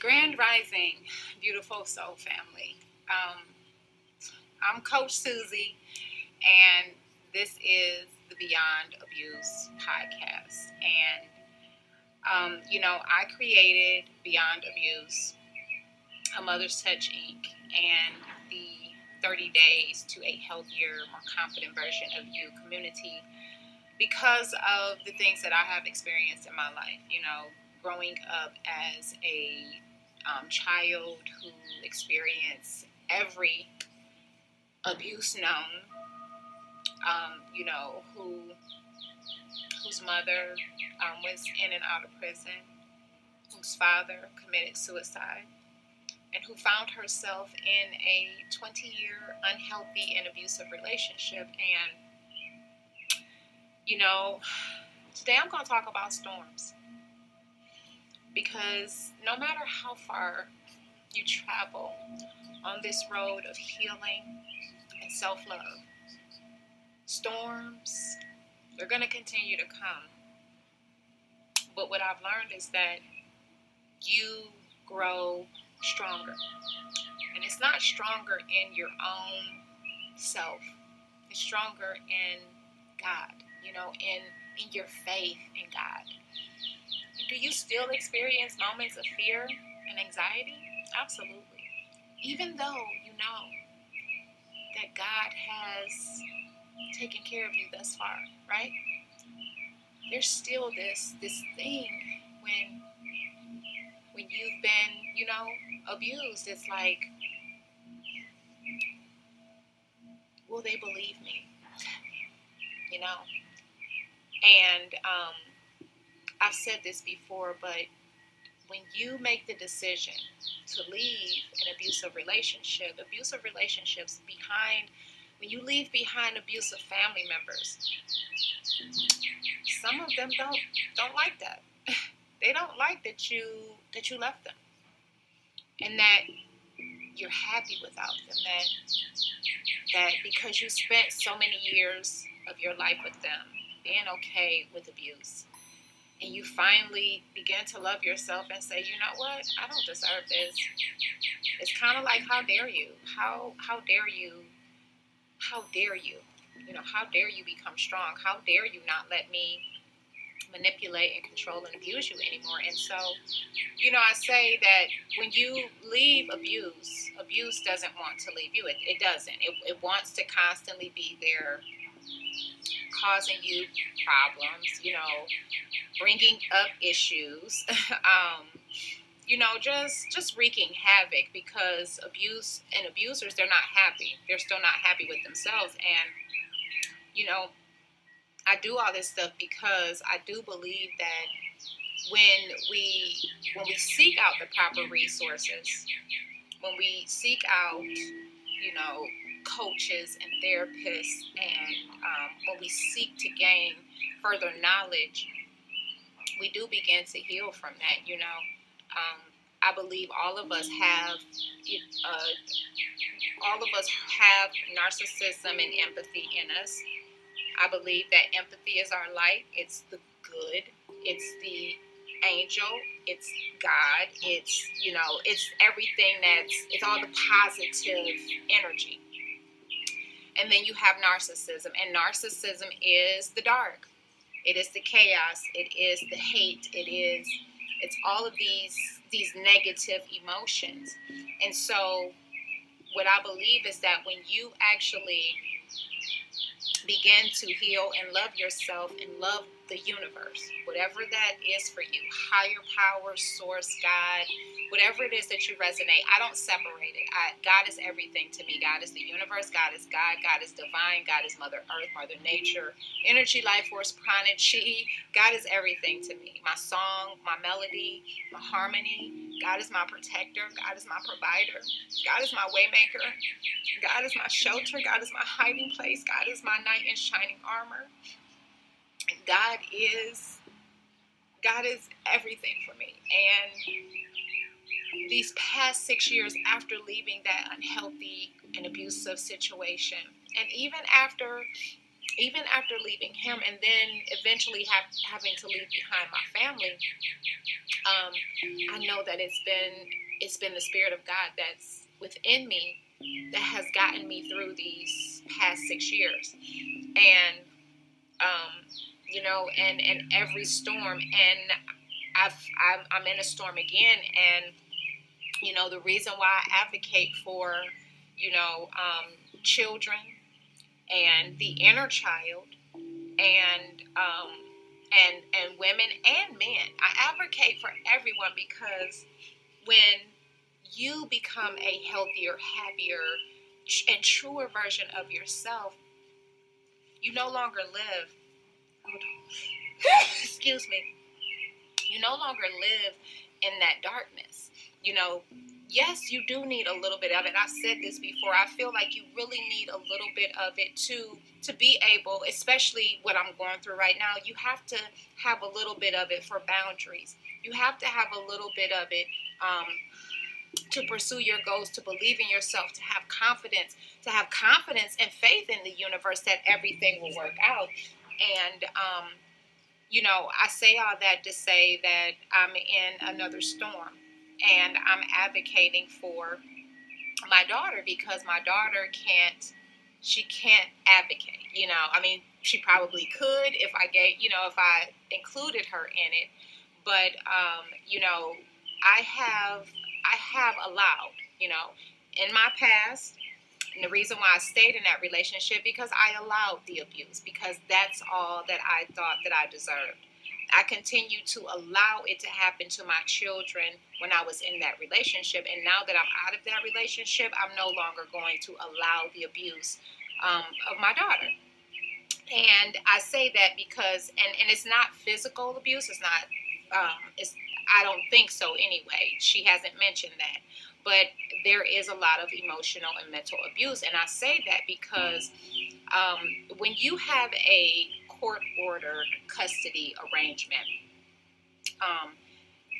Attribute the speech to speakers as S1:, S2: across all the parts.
S1: Grand Rising, beautiful soul family. Um, I'm Coach Susie, and this is the Beyond Abuse podcast. And, um, you know, I created Beyond Abuse, a Mother's Touch Inc., and the 30 Days to a Healthier, More Confident Version of You community because of the things that I have experienced in my life. You know, growing up as a um, child who experienced every abuse known, um, you know, who whose mother um, was in and out of prison, whose father committed suicide, and who found herself in a 20 year unhealthy and abusive relationship. And, you know, today I'm going to talk about storms because no matter how far you travel on this road of healing and self love, storms, they're going to continue to come. But what I've learned is that you grow stronger. And it's not stronger in your own self, it's stronger in God, you know, in, in your faith in God do you still experience moments of fear and anxiety? Absolutely. Even though you know that God has taken care of you thus far, right? There's still this this thing when when you've been, you know, abused. It's like, will they believe me? You know? And um I've said this before, but when you make the decision to leave an abusive relationship, abusive relationships behind, when you leave behind abusive family members, some of them don't don't like that. they don't like that you that you left them, and that you're happy without them. That that because you spent so many years of your life with them, being okay with abuse and you finally begin to love yourself and say, you know what, I don't deserve this. It's kind of like, how dare you? How how dare you? How dare you? You know, how dare you become strong? How dare you not let me manipulate and control and abuse you anymore? And so, you know, I say that when you leave abuse, abuse doesn't want to leave you. It, it doesn't. It, it wants to constantly be there causing you problems, you know, bringing up issues, um, you know, just just wreaking havoc because abuse and abusers they're not happy. They're still not happy with themselves, and you know, I do all this stuff because I do believe that when we when we seek out the proper resources, when we seek out, you know, coaches and therapists, and um, when we seek to gain further knowledge, we do begin to heal from that. You know, um, I believe all of us have, uh, all of us have narcissism and empathy in us. I believe that empathy is our light. It's the good. It's the angel. It's God. It's you know. It's everything that's. It's all the positive energy. And then you have narcissism, and narcissism is the dark. It is the chaos. It is the hate. It is. It's all of these these negative emotions. And so, what I believe is that when you actually begin to heal and love yourself and love the universe, whatever that is for you, higher power, source, God, whatever it is that you resonate, I don't separate it. I, God is everything to me. God is the universe. God is God. God is divine. God is Mother Earth, Mother Nature, energy, life force, prana, chi. God is everything to me. My song, my melody, my harmony. God is my protector. God is my provider. God is my waymaker. God is my shelter. God is my hiding place. God is my knight in shining armor. God is God is everything for me. And these past six years after leaving that unhealthy and abusive situation, and even after even after leaving him and then eventually have, having to leave behind my family, um, I know that it's been it's been the spirit of God that's within me that has gotten me through these past six years, and um, you know, and and every storm, and I've I'm, I'm in a storm again, and you know the reason why I advocate for you know um, children and the inner child and um, and and women and men. I advocate for everyone because when you become a healthier, happier, and truer version of yourself, you no longer live. excuse me. You no longer live in that darkness. You know, yes, you do need a little bit of it. I've said this before. I feel like you really need a little bit of it to to be able, especially what I'm going through right now. You have to have a little bit of it for boundaries. You have to have a little bit of it um, to pursue your goals, to believe in yourself, to have confidence, to have confidence and faith in the universe that everything will work out. And um, you know, I say all that to say that I'm in another storm and I'm advocating for my daughter because my daughter can't she can't advocate you know. I mean she probably could if i gave you know if i included her in it. But um, you know i have i have allowed you know in my past and the reason why i stayed in that relationship because i allowed the abuse because that's all that i thought that i deserved I continued to allow it to happen to my children when I was in that relationship. And now that I'm out of that relationship, I'm no longer going to allow the abuse um, of my daughter. And I say that because, and, and it's not physical abuse, it's not, um, it's, I don't think so anyway. She hasn't mentioned that. But there is a lot of emotional and mental abuse. And I say that because um, when you have a court ordered custody arrangement, um,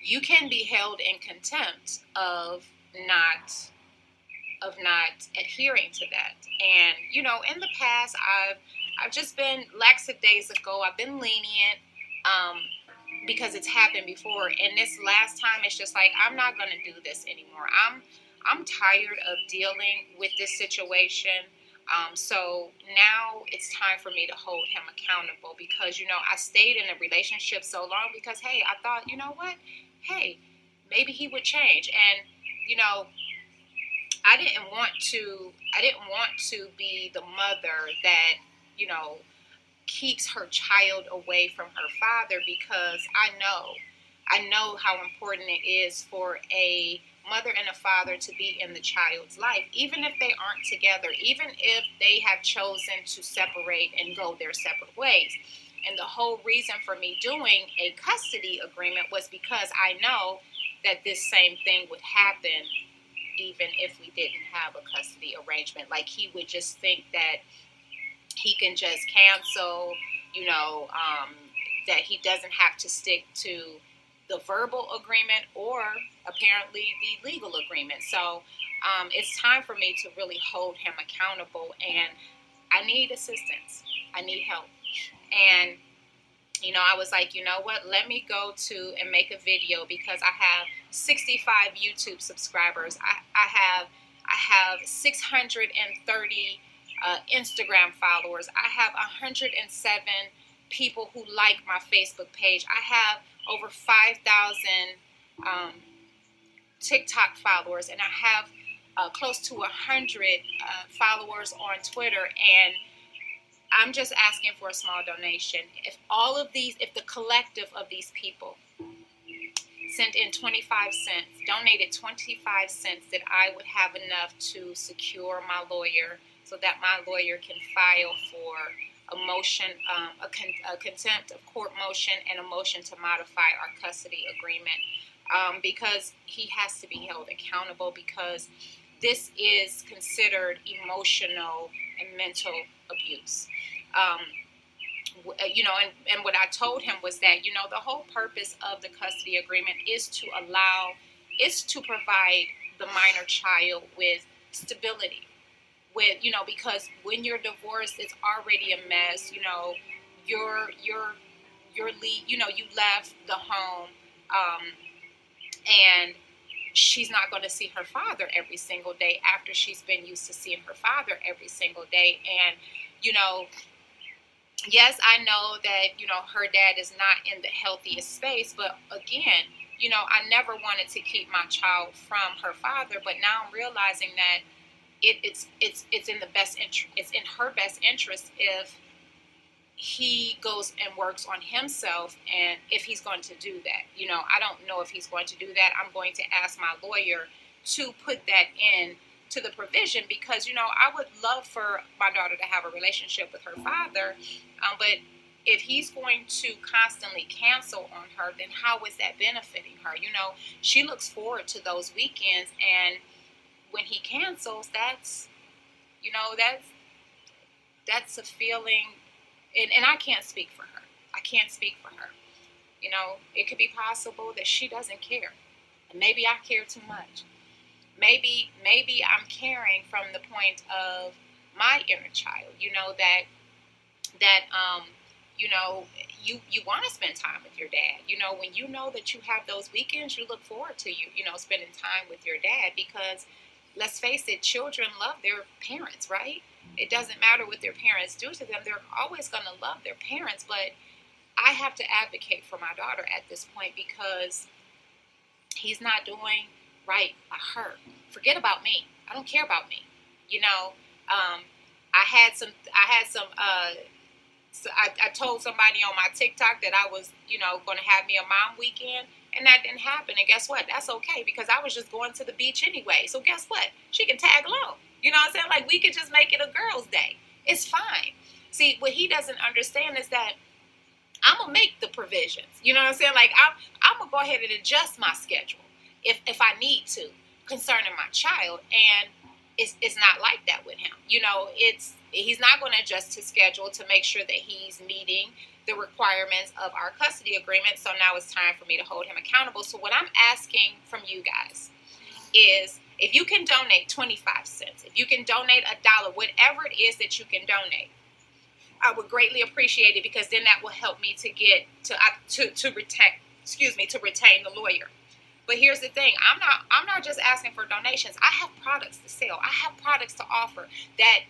S1: you can be held in contempt of not of not adhering to that. And you know, in the past, I've I've just been lackadaisical. I've been lenient um, because it's happened before. And this last time, it's just like I'm not going to do this anymore. I'm I'm tired of dealing with this situation. Um, so now it's time for me to hold him accountable because, you know, I stayed in a relationship so long because, hey, I thought, you know what? Hey, maybe he would change. And, you know, I didn't want to, I didn't want to be the mother that, you know, keeps her child away from her father because I know, I know how important it is for a mother and a father to be in the child's life, even if they aren't together, even if they have chosen to separate and go their separate ways. And the whole reason for me doing a custody agreement was because I know that this same thing would happen even if we didn't have a custody arrangement. Like he would just think that he can just cancel, you know, um, that he doesn't have to stick to the verbal agreement or apparently the legal agreement. So um, it's time for me to really hold him accountable, and I need assistance. I need help. And you know, I was like, you know what? Let me go to and make a video because I have 65 YouTube subscribers. I, I have I have 630 uh, Instagram followers. I have 107 people who like my Facebook page. I have over 5,000 um, TikTok followers, and I have uh, close to 100 uh, followers on Twitter. And I'm just asking for a small donation. If all of these, if the collective of these people sent in 25 cents, donated 25 cents, that I would have enough to secure my lawyer so that my lawyer can file for a motion, um, a, con- a, contempt of court motion, and a motion to modify our custody agreement um, because he has to be held accountable because this is considered emotional and mental abuse. Um, you know, and, and what I told him was that, you know, the whole purpose of the custody agreement is to allow, is to provide the minor child with stability with you know because when you're divorced it's already a mess you know you're you're you're leave you know you left the home um, and she's not going to see her father every single day after she's been used to seeing her father every single day. And you know yes i know that you know her dad is not in the healthiest space but again you know i never wanted to keep my child from her father but now i'm realizing that it, it's it's it's in the best interest it's in her best interest if he goes and works on himself and if he's going to do that. You know i don't know if he's going to do that. I'm going to ask my lawyer to put that in to the provision because you know i would love for my daughter to have a relationship with her father um, but if he's going to constantly cancel on her then how is that benefiting her you know she looks forward to those weekends and when he cancels, that's you know that's that's a feeling, and, and I can't speak for her. I can't speak for her. You know, it could be possible that she doesn't care. Maybe I care too much. Maybe maybe I'm caring from the point of my inner child. You know that that um you know you you want to spend time with your dad you know when you know that you have those weekends you look forward to you you know spending time with your dad because let's face it, children love their parents, right? It doesn't matter what their parents do to them, they're always going to love their parents. But I have to advocate for my daughter at this point because he's not doing right by her. Forget about me. I don't care about me. You know, um, I had some, I had some, uh, so I, I told somebody on my TikTok that I was, you know, going to have me a mom weekend and that didn't happen. And guess what? That's okay because I was just going to the beach anyway. So guess what? She can tag along. You know what I'm saying? Like we could just make it a girls' day. It's fine. See, what he doesn't understand is that I'm gonna make the provisions. You know what I'm saying? Like I'm I'm gonna go ahead and adjust my schedule if if I need to concerning my child. And it's it's not like that with him. You know, it's he's not going to adjust his schedule to make sure that he's meeting the requirements of our custody agreement. So now it's time for me to hold him accountable. So what I'm asking from you guys is if you can donate 25 cents, if you can donate a dollar, whatever it is that you can donate, I would greatly appreciate it because then that will help me to get to to to retain excuse me to retain the lawyer. But here's the thing, I'm not I'm not just asking for donations. I have products to sell. I have products to offer that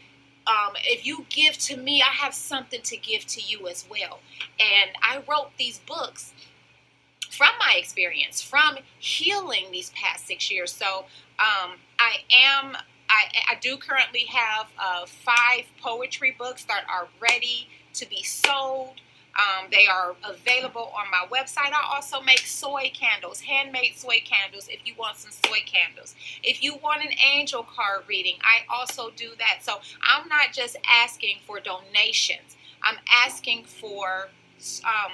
S1: um, if you give to me, I have something to give to you as well. And I wrote these books from my experience, from healing these past six years. So um, I am, I, I do currently have uh, five poetry books that are ready to be sold. Um, they are available on my website. I also make soy candles, handmade soy candles if you want some soy candles. If you want an angel card reading, I also do that. So I'm not just asking for donations. I'm asking for um,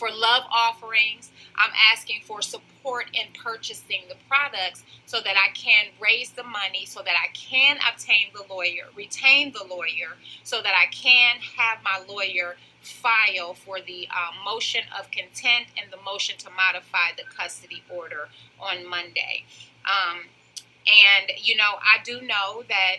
S1: for love offerings. I'm asking for support in purchasing the products so that I can raise the money, so that I can obtain the lawyer, retain the lawyer, so that I can have my lawyer file for the uh, motion of contempt and the motion to modify the custody order on Monday. Um, and, you know, I do know that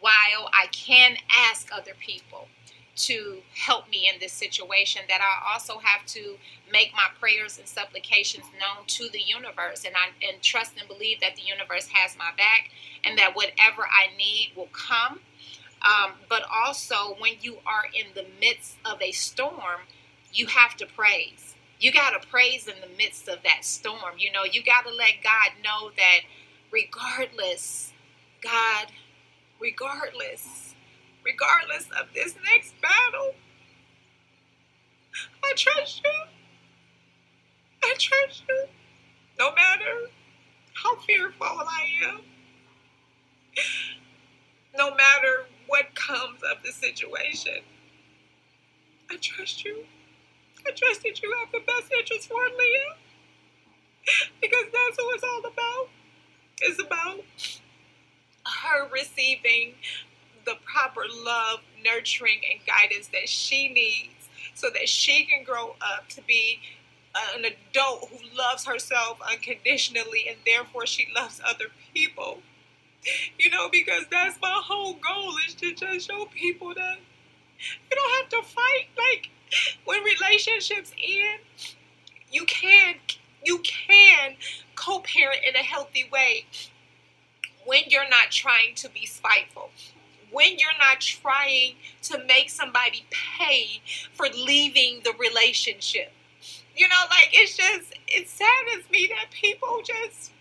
S1: while I can ask other people to help me in this situation, that I also have to make my prayers and supplications known to the universe and I and trust and believe that the universe has my back and that whatever I need will come um, but also, when you are in the midst of a storm, you have to praise. You got to praise in the midst of that storm. You know, you got to let God know that regardless, God, regardless, regardless of this next battle, I trust you. I trust you. No matter how fearful I am, no matter what comes of the situation. I trust you. I trust that you have the best interest for Leah. Because that's what it's all about. It's about her receiving the proper love, nurturing, and guidance that she needs so that she can grow up to be an adult who loves herself unconditionally and therefore she loves other people. You know, because that's my whole goal is to just show people that you don't have to fight. Like when relationships end, you can you can co-parent in a healthy way when you're not trying to be spiteful when you're not trying to make somebody pay for leaving the relationship. You know, like it's just, it saddens me that people just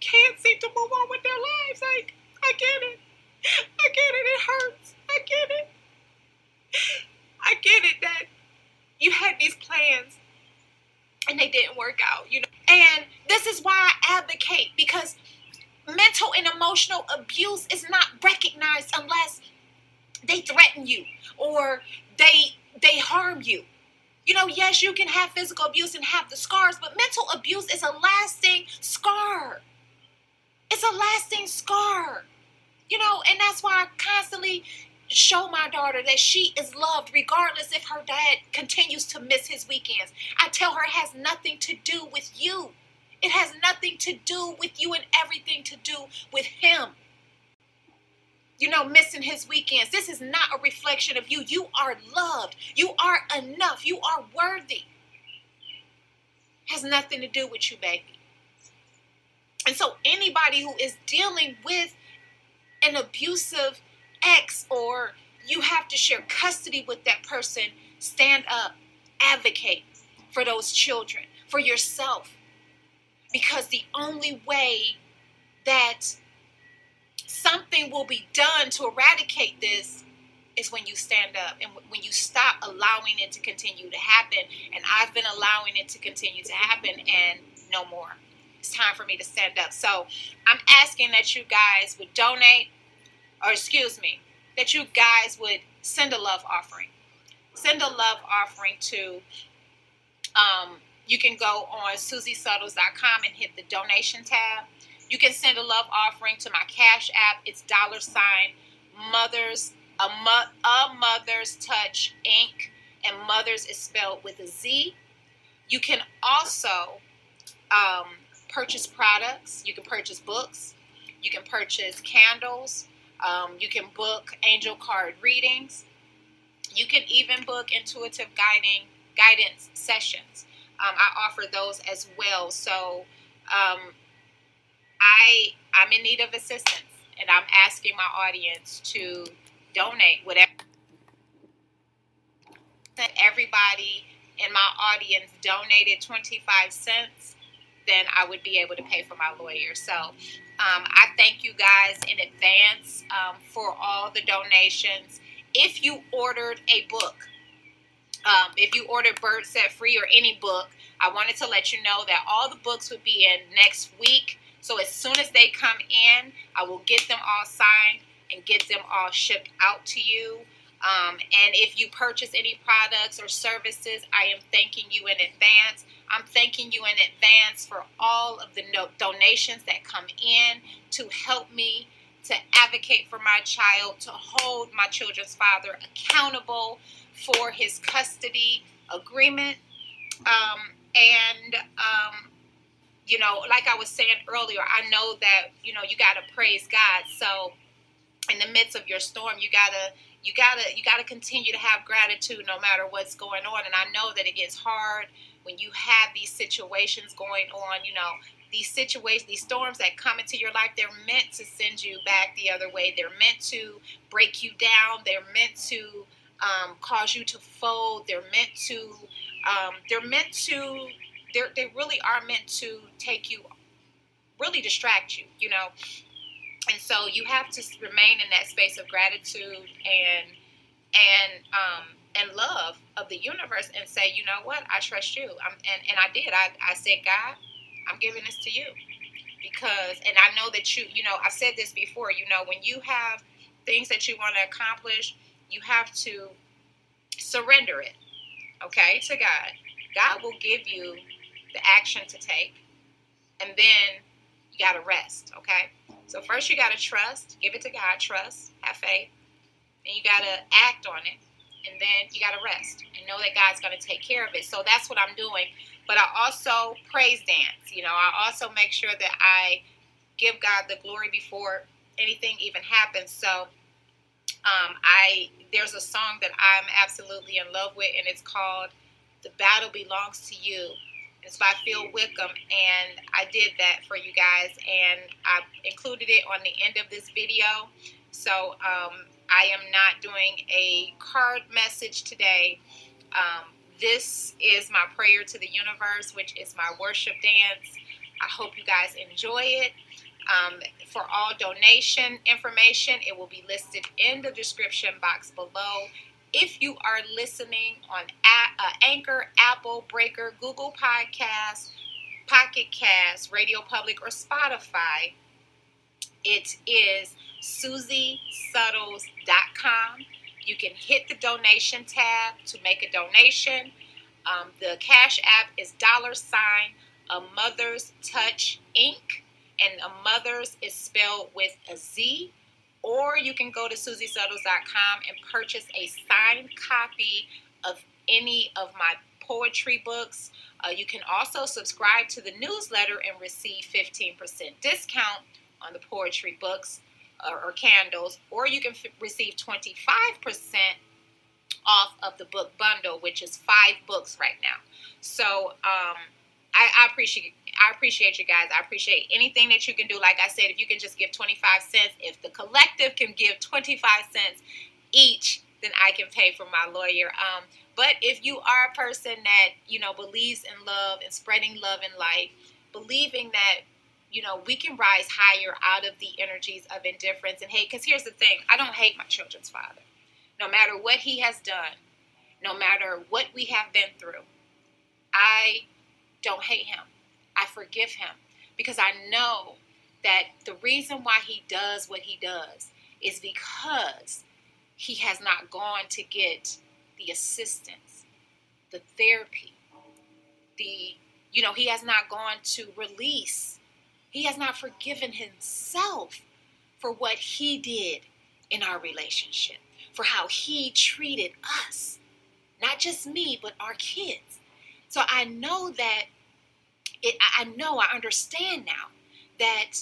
S1: can't seem to move on with their lives. Like, I get it. I get it. It hurts. I get it. I get it that you had these plans and they didn't work out, you know. And this is why I advocate because mental and emotional abuse is not recognized unless they threaten you or they they harm you. You know, yes, you can have physical abuse and have the scars, but mental abuse is a lasting scar. It's a lasting scar. You know, and that's why I constantly show my daughter that she is loved regardless if her dad continues to miss his weekends. I tell her it has nothing to do with you. It has nothing to do with you and everything to do with him. You know, missing his weekends. This is not a reflection of you. You are loved. You are enough. You are worthy. Has nothing to do with you, baby. And so, anybody who is dealing with an abusive ex or you have to share custody with that person, stand up, advocate for those children, for yourself, because the only way that something will be done to eradicate this is when you stand up and when you stop allowing it to continue to happen. And I've been allowing it to continue to happen and no more. It's time for me to stand up. So I'm asking that you guys would donate, or excuse me, that you guys would send a love offering. Send a love offering to um, you can go on SusieSuttles.com and hit the donation tab. You can send a love offering to my Cash App. It's dollar sign Mothers a, mo- a Mother's Touch Inc. And Mothers is spelled with a Z. You can also um, purchase products. You can purchase books. You can purchase candles. Um, you can book angel card readings. You can even book intuitive guiding guidance sessions um, I offer those as well. So um, I I'm in need of assistance, and I'm asking my audience to donate whatever. Everybody in my audience donated 25 cents, then I would be able to pay for my lawyer. So um, I thank you guys in advance um, for all the donations. If you ordered a book, um, if you ordered Bird Set Free or any book, I wanted to let you know that all the books would be in next week. So as soon as they come in, I will get them all signed and get them all shipped out to you. Um, and if you purchase any products or services, I am thanking you in advance. I'm thanking you in advance for all of the no- donations that come in to help me to advocate for my child, to hold my children's father accountable for his custody agreement. Um, and, um, you know, like I was saying earlier, I know that, you know, you got to praise God. So, in the midst of your storm, you got to you gotta you gotta continue to have gratitude no matter what's going on and i know that it gets hard when you have these situations going on you know these situations these storms that come into your life they're meant to send you back the other way they're meant to break you down they're meant to um, cause you to fold. They're meant to. Um, they're meant to. They're, they really are meant to take you, really distract you. You know, and so you have to remain in that space of gratitude and and um, and love of the universe and say, you know what, I trust you. I'm, and and I did. I I said, God, I'm giving this to you because, and I know that you, you know, I've said this before. You know, when you have things that you want to accomplish you have to surrender it, okay, to God. God will give you the action to take, and then you got to rest, okay? So, first you got to trust, give it to God, trust, have faith, and you got to act on it, and then you got to rest and know that God's going to take care of it. So, that's what I'm doing. But I also praise dance, you know, I also make sure that I give God the glory before anything even happens. So um, I there's a song that I'm absolutely in love with, and it's called "The Battle Belongs to You." It's by Phil Wickham, and I did that for you guys, and I included it on the end of this video. So um, I am not doing a card message today. Um, this is my prayer to the universe, which is my worship dance. I hope you guys enjoy it. Um, for all donation information, it will be listed in the description box below. If you are listening on uh, Anchor, Apple, Breaker, Google Podcasts, Pocket Cast, Radio Public, or Spotify, it is SusieSuttles.com. You can hit the donation tab to make a donation. Um, the Cash App is dollar sign a Mother's Touch Inc and a mother's is spelled with a Z. Or you can go to SusieSuttles.com and purchase a signed copy of any of my poetry books. Uh, you can also subscribe to the newsletter and receive 15% discount on the poetry books or, or candles, or you can f- receive 25% off of the book bundle, which is five books right now. So um, I, I appreciate I appreciate you guys. I appreciate anything that you can do. Like I said, if you can just give 25 cents, if the collective can give 25 cents each, then I can pay for my lawyer. Um, but if you are a person that, you know, believes in love and spreading love and light, believing that, you know, we can rise higher out of the energies of indifference and hate. Because here's the thing I don't hate my children's father. No matter what he has done, no matter what we have been through, I don't hate him. I forgive him because I know that the reason why he does what he does is because he has not gone to get the assistance, the therapy, the, you know, he has not gone to release. He has not forgiven himself for what he did in our relationship, for how he treated us, not just me, but our kids. So I know that it, I know, I understand now that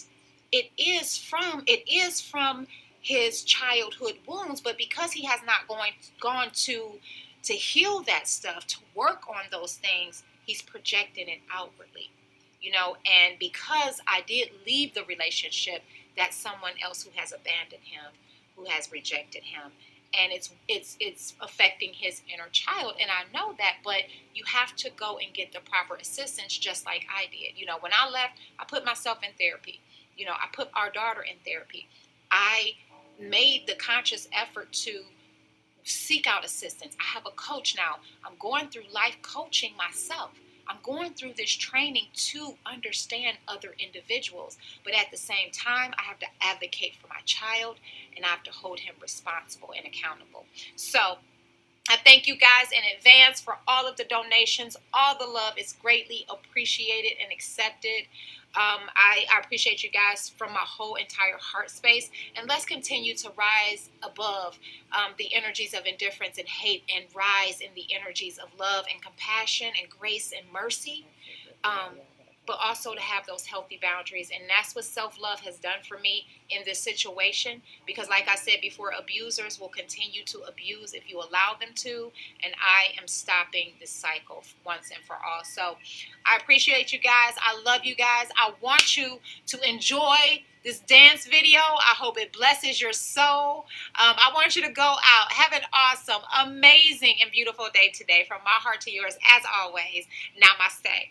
S1: it is from it is from his childhood wounds, but because he has not going gone to to heal that stuff, to work on those things, he's projecting it outwardly. You know, and because I did leave the relationship, that's someone else who has abandoned him, who has rejected him and it's it's it's affecting his inner child and i know that but you have to go and get the proper assistance just like i did. You know when i left i put myself in therapy. You know i put our daughter in therapy. I made the conscious effort to seek out assistance. I have a coach now. I'm going through life coaching myself I'm going through this training to understand other individuals, but at the same time, I have to advocate for my child and I have to hold him responsible and accountable. So, I thank you guys in advance for all of the donations. All the love is greatly appreciated and accepted. Um, I, I, appreciate you guys from my whole entire heart space. And let's continue to rise above um, the energies of indifference and hate and rise in the energies of love and compassion and grace and mercy. Um, but also to have those healthy boundaries. And that's what self love has done for me in this situation. Because, like I said before, abusers will continue to abuse if you allow them to. And I am stopping this cycle once and for all. So, I appreciate you guys. I love you guys. I want you to enjoy this dance video. I hope it blesses your soul. Um, I want you to go out, have an awesome, amazing, and beautiful day today. From my heart to yours, as always, namaste.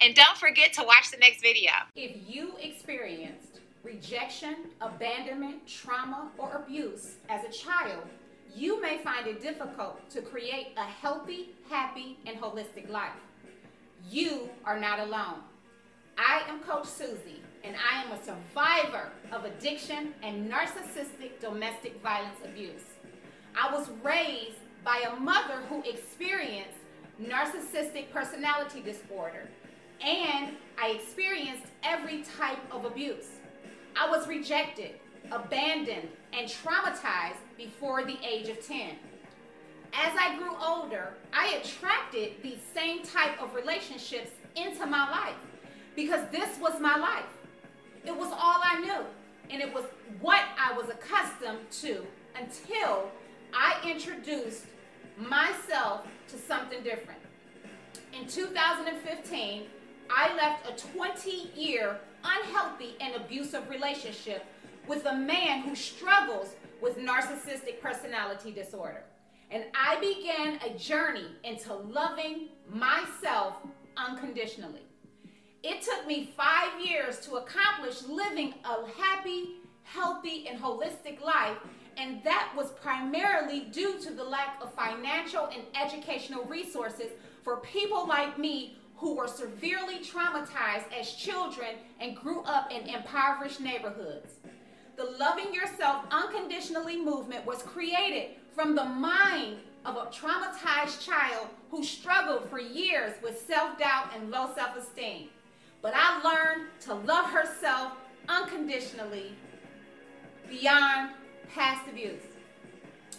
S1: And don't forget to watch the next video.
S2: If you experienced rejection, abandonment, trauma, or abuse as a child, you may find it difficult to create a healthy, happy, and holistic life. You are not alone. I am Coach Susie, and I am a survivor of addiction and narcissistic domestic violence abuse. I was raised by a mother who experienced narcissistic personality disorder and I experienced every type of abuse. I was rejected, abandoned, and traumatized before the age of 10. As I grew older, I attracted these same type of relationships into my life because this was my life. It was all I knew. and it was what I was accustomed to until I introduced myself to something different. In 2015, I left a 20 year unhealthy and abusive relationship with a man who struggles with narcissistic personality disorder. And I began a journey into loving myself unconditionally. It took me five years to accomplish living a happy, healthy, and holistic life, and that was primarily due to the lack of financial and educational resources for people like me who were severely traumatized as children and grew up in impoverished neighborhoods. The Loving Yourself Unconditionally movement was created from the mind of a traumatized child who struggled for years with self doubt and low self esteem. But I learned to love herself unconditionally beyond past abuse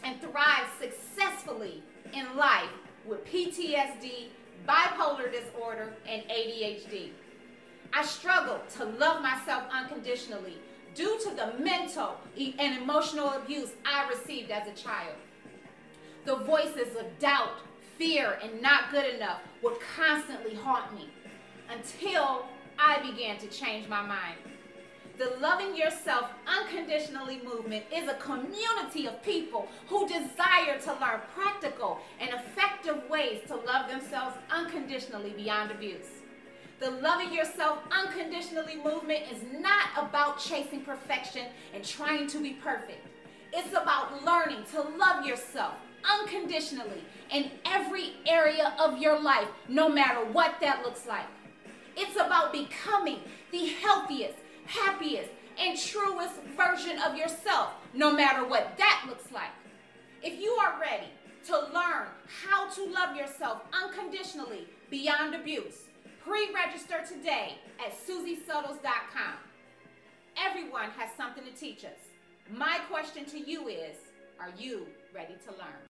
S2: and thrive successfully in life with PTSD, bipolar disorder, and ADHD. I struggled to love myself unconditionally due to the mental and emotional abuse I received as a child. The voices of doubt, fear, and not good enough would constantly haunt me until I began to change my mind. The Loving Yourself Unconditionally movement is a community of people who desire to learn practical and effective ways to love themselves unconditionally beyond abuse. The Loving Yourself Unconditionally movement is not about chasing perfection and trying to be perfect. It's about learning to love yourself unconditionally in every area of your life, no matter what that looks like. It's about becoming the healthiest, happiest, and truest version of yourself, no matter what that looks like. If you are ready to learn how to love yourself unconditionally beyond abuse, pre-register today at SusieSuttles.com. Everyone has something to teach us. My question to you is, are you ready to learn?